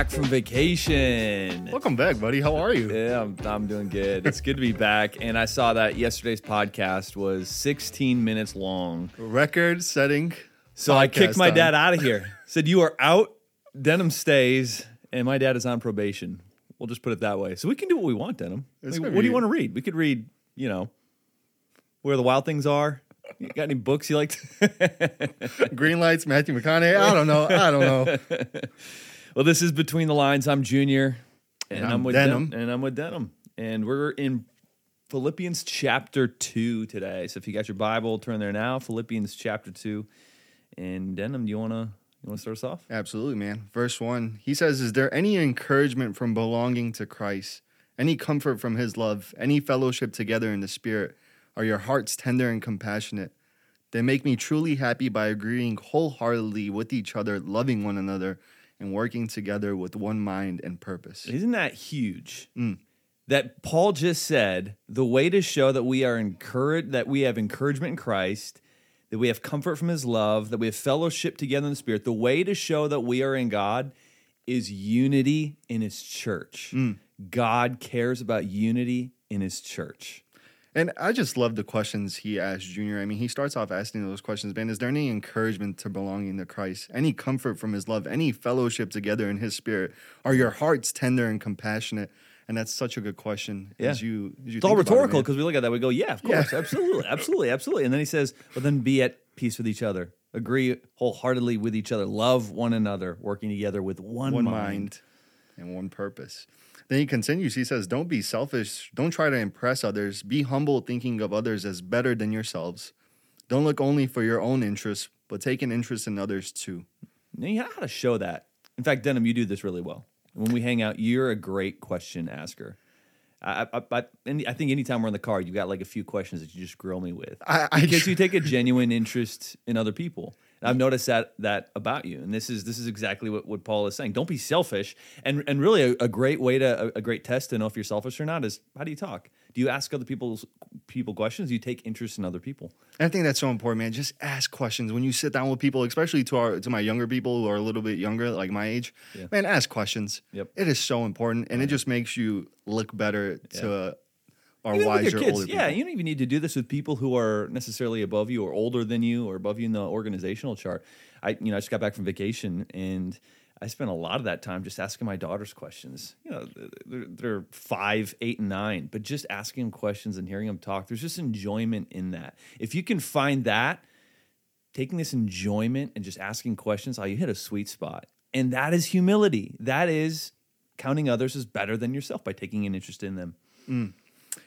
back from vacation. Welcome back, buddy. How are you? Yeah, I'm, I'm doing good. It's good to be back. And I saw that yesterday's podcast was 16 minutes long. Record setting. So I kicked my time. dad out of here. Said, You are out, Denim stays, and my dad is on probation. We'll just put it that way. So we can do what we want, Denim. Mean, what do you want to read? We could read, you know, Where the Wild Things Are. You got any books you like? To- Green lights, Matthew McConaughey. I don't know. I don't know. Well, this is Between the Lines. I'm Junior, and, And I'm, I'm with Denim. Den- and I'm with Denim, and we're in Philippians chapter two today. So if you got your Bible, turn there now. Philippians chapter two, and Denim, do you wanna you wanna start us off? Absolutely, man. Verse one. He says, Is there any encouragement from belonging to Christ? Any comfort from his love? Any fellowship together in the spirit? Are your hearts tender and compassionate? They make me truly happy by agreeing wholeheartedly with each other, loving one another, and working together with one mind and purpose. Isn't that huge? Mm. That Paul just said the way to show that we are encouraged, that we have encouragement in Christ, that we have comfort from His love, that we have fellowship together in the Spirit. The way to show that we are in God is unity in His church. Mm. God cares about unity in His church. And I just love the questions he asked Junior. I mean, he starts off asking those questions, man. Is there any encouragement to belonging to Christ? Any comfort from his love? Any fellowship together in his spirit? Are your hearts tender and compassionate? And that's such a good question. Yeah. As you, as you It's all think about it, rhetorical because we look at that, we go, yeah, of Yeah. course, absolutely, absolutely, absolutely. And then he says, but then be at peace with each other, agree wholeheartedly with each other, love one another, working together with one, one mind. mind and one purpose. Then he continues. He says, Don't be selfish. Don't try to impress others. Be humble, thinking of others as better than yourselves. Don't look only for your own interests, but take an interest in others too. Now, you know how to show that. In fact, Denim, you do this really well. When we hang out, you're a great question asker. I, I, I, I think anytime we're in the car, you got like a few questions that you just grill me with. I- I because you take a genuine interest in other people. And I've noticed that that about you, and this is this is exactly what, what Paul is saying. Don't be selfish, and and really a, a great way to a, a great test to know if you're selfish or not is how do you talk? Do you ask other people's people questions? Do you take interest in other people? I think that's so important, man. Just ask questions when you sit down with people, especially to our to my younger people who are a little bit younger, like my age. Yeah. Man, ask questions. Yep. It is so important, and it just makes you look better to our Even wiser kids, older yeah. people. You don't even need to do this with people who are necessarily above you or older than you or above you in the organizational chart. I, you know, I just got back from vacation and I spent a lot of that time just asking my daughters questions. You know, they're, they're five, eight, and nine, but just asking them questions and hearing them talk. There's just enjoyment in that. If you can find that, taking this enjoyment and just asking questions, oh, you hit a sweet spot. And that is humility. That is counting others as better than yourself by taking an interest in them. Mm.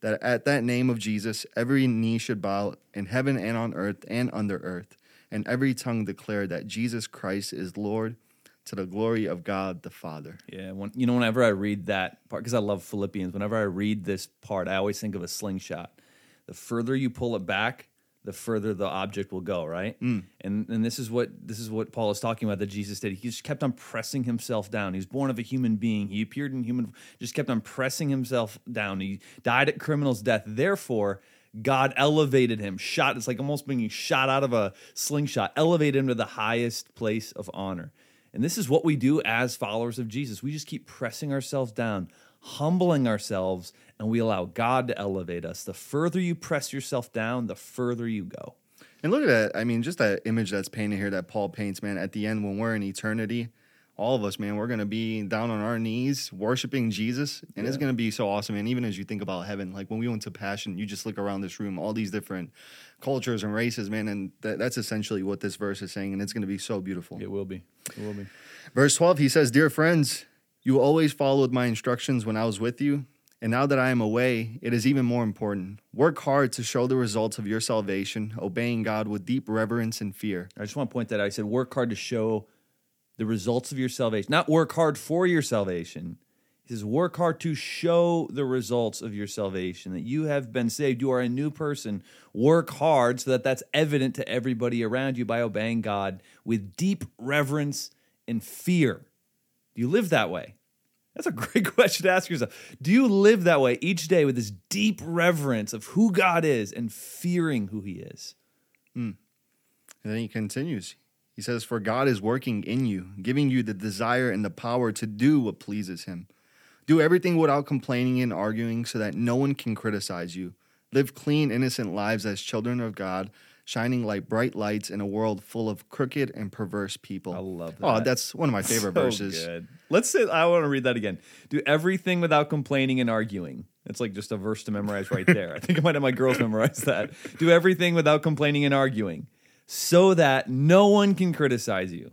that at that name of Jesus, every knee should bow in heaven and on earth and under earth, and every tongue declare that Jesus Christ is Lord to the glory of God the Father. Yeah, when, you know, whenever I read that part, because I love Philippians, whenever I read this part, I always think of a slingshot. The further you pull it back, the further the object will go, right? Mm. And and this is what this is what Paul is talking about that Jesus did. He just kept on pressing himself down. He was born of a human being. He appeared in human, just kept on pressing himself down. He died at criminal's death. Therefore, God elevated him, shot. It's like almost being shot out of a slingshot, elevated him to the highest place of honor. And this is what we do as followers of Jesus. We just keep pressing ourselves down, humbling ourselves, and we allow God to elevate us. The further you press yourself down, the further you go. And look at that. I mean, just that image that's painted here that Paul paints, man, at the end when we're in eternity, all of us, man, we're going to be down on our knees worshiping Jesus. And it's going to be so awesome. And even as you think about heaven, like when we went to Passion, you just look around this room, all these different cultures and races, man. And that, that's essentially what this verse is saying. And it's going to be so beautiful. It will be. It will be. Verse 12, he says, Dear friends, you always followed my instructions when I was with you. And now that I am away, it is even more important. Work hard to show the results of your salvation, obeying God with deep reverence and fear. I just want to point that out. I said, work hard to show the results of your salvation, not work hard for your salvation. He says, Work hard to show the results of your salvation, that you have been saved. You are a new person. Work hard so that that's evident to everybody around you by obeying God with deep reverence and fear. Do you live that way? That's a great question to ask yourself. Do you live that way each day with this deep reverence of who God is and fearing who He is? Hmm. And then he continues. He says, For God is working in you, giving you the desire and the power to do what pleases him. Do everything without complaining and arguing so that no one can criticize you. Live clean, innocent lives as children of God, shining like bright lights in a world full of crooked and perverse people. I love that. Oh, that's one of my favorite So verses. good. Let's say I want to read that again. Do everything without complaining and arguing. It's like just a verse to memorize right there. I think I might have my girls memorize that. Do everything without complaining and arguing, so that no one can criticize you.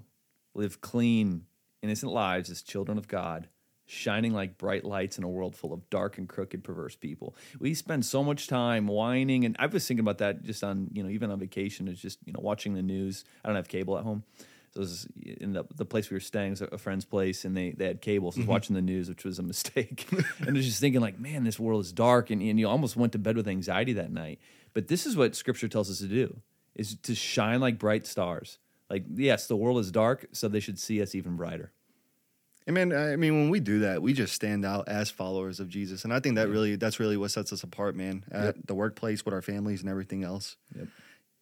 Live clean, innocent lives as children of God, shining like bright lights in a world full of dark and crooked, perverse people. We spend so much time whining, and I was thinking about that just on you know even on vacation. Is just you know watching the news. I don't have cable at home. So it was in the, the place we were staying was a friend's place, and they, they had cable. So I was mm-hmm. watching the news, which was a mistake. and I was just thinking, like, man, this world is dark, and, and you almost went to bed with anxiety that night. But this is what Scripture tells us to do: is to shine like bright stars. Like, yes, the world is dark, so they should see us even brighter. And man, I mean, when we do that, we just stand out as followers of Jesus, and I think that really that's really what sets us apart, man. At the workplace, with our families, and everything else. Yep.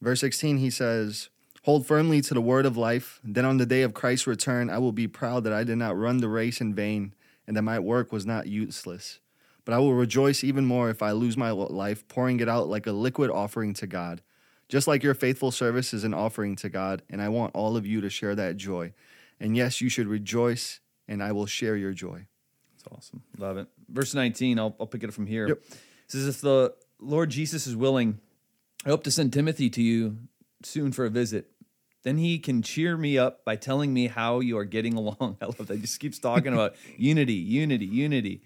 Verse sixteen, he says, "Hold firmly to the word of life. Then on the day of Christ's return, I will be proud that I did not run the race in vain, and that my work was not useless. But I will rejoice even more if I lose my life, pouring it out like a liquid offering to God." Just like your faithful service is an offering to God, and I want all of you to share that joy. And yes, you should rejoice, and I will share your joy. It's awesome. Love it. Verse 19, I'll, I'll pick it up from here. Yep. It says, If the Lord Jesus is willing, I hope to send Timothy to you soon for a visit. Then he can cheer me up by telling me how you are getting along. I love that. He just keeps talking about unity, unity, unity.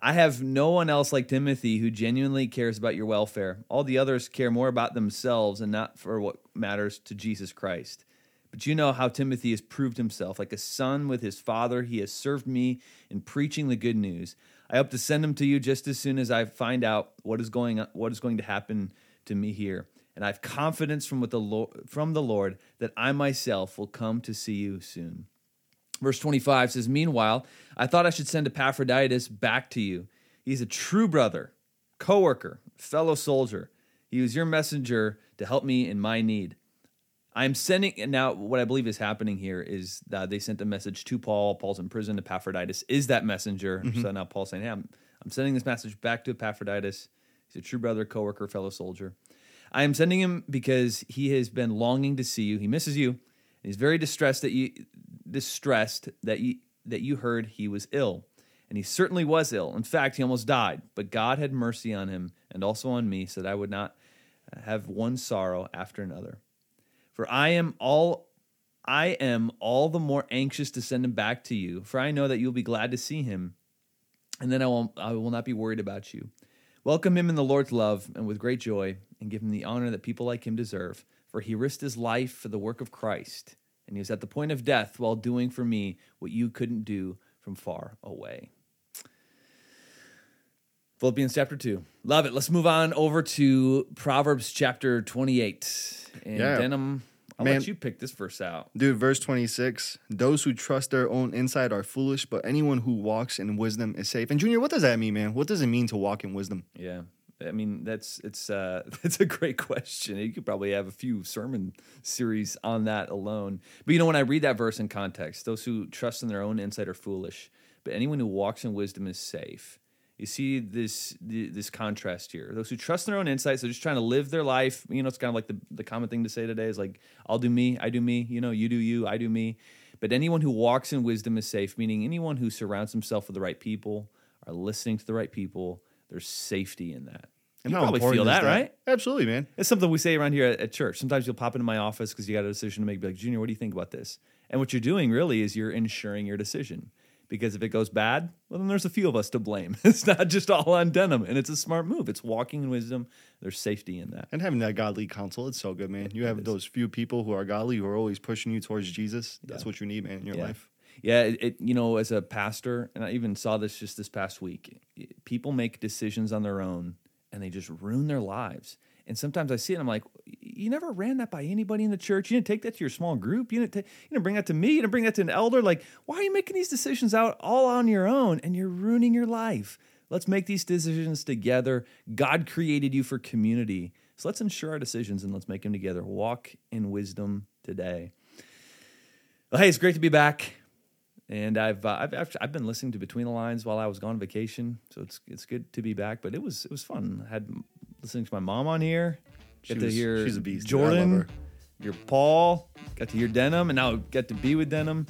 I have no one else like Timothy who genuinely cares about your welfare. All the others care more about themselves and not for what matters to Jesus Christ. But you know how Timothy has proved himself. Like a son with his father, he has served me in preaching the good news. I hope to send him to you just as soon as I find out what is going what is going to happen to me here. And I have confidence from what the Lord, from the Lord that I myself will come to see you soon. Verse 25 says, Meanwhile, I thought I should send Epaphroditus back to you. He's a true brother, co worker, fellow soldier. He was your messenger to help me in my need. I'm sending, now what I believe is happening here is that they sent a message to Paul. Paul's in prison. Epaphroditus is that messenger. Mm-hmm. So now Paul's saying, Hey, I'm, I'm sending this message back to Epaphroditus. He's a true brother, co worker, fellow soldier. I am sending him because he has been longing to see you. He misses you. He's very distressed that you distressed that you that you heard he was ill. And he certainly was ill. In fact, he almost died. But God had mercy on him and also on me, so that I would not uh, have one sorrow after another. For I am all I am all the more anxious to send him back to you, for I know that you'll be glad to see him, and then I will I will not be worried about you. Welcome him in the Lord's love and with great joy, and give him the honor that people like him deserve. For he risked his life for the work of Christ, and he was at the point of death while doing for me what you couldn't do from far away. Philippians chapter 2. Love it. Let's move on over to Proverbs chapter 28. And Yeah. Denim, I'll Man. let you pick this verse out. Dude, verse 26 Those who trust their own insight are foolish, but anyone who walks in wisdom is safe. And, Junior, what does that mean, man? What does it mean to walk in wisdom? Yeah. I mean, that's it's uh that's a great question. You could probably have a few sermon series on that alone. But you know, when I read that verse in context, those who trust in their own insight are foolish, but anyone who walks in wisdom is safe. You see this this contrast here. Those who trust in their own insights, they're just trying to live their life. You know, it's kind of like the, the common thing to say today is like, I'll do me, I do me, you know, you do you, I do me. But anyone who walks in wisdom is safe, meaning anyone who surrounds himself with the right people, are listening to the right people, there's safety in that. And You probably feel is that, right? Absolutely, man. It's something we say around here at, at church. Sometimes you'll pop into my office because you got a decision to make. Be like, Junior, what do you think about this? And what you're doing really is you're ensuring your decision. Because if it goes bad, well, then there's a few of us to blame. It's not just all on denim, and it's a smart move. It's walking in wisdom. There's safety in that. And having that godly counsel, it's so good, man. You have those few people who are godly who are always pushing you towards Jesus. That's what you need, man, in your Yeah. life. Yeah, it, it, you know, as a pastor, and I even saw this just this past week. People make decisions on their own, and they just ruin their lives. And sometimes I see it, and I'm like, you never ran that by anybody in the church. You didn't take that to your small group. You didn't, ta- you didn't bring that to me. You didn't bring that to an elder. Like, why are you making these decisions out all on your own? And you're ruining your life. Let's make these decisions together. God created you for community. So let's ensure our decisions and let's make them together. Walk in wisdom today. Well, hey, it's great to be back. And I've, uh, I've I've I've been listening to Between the Lines while I was gone on vacation, so it's it's good to be back. But it was it was fun. I had listening to my mom on here, She got to was- hear she's a beast, dude. I love Jordan, her. your Paul, got to hear Denim, and now got to be with Denim.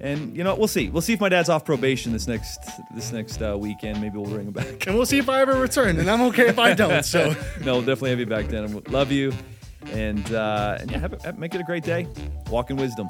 And you know, we'll see. We'll see if my dad's off probation this next this next uh, weekend. Maybe we'll bring him back. And we'll see if I ever return, and I'm okay if I don't. So no, we'll definitely have you back, Denim. Love you, and uh, and yeah, have, a- have, make it a great day. Walk in wisdom.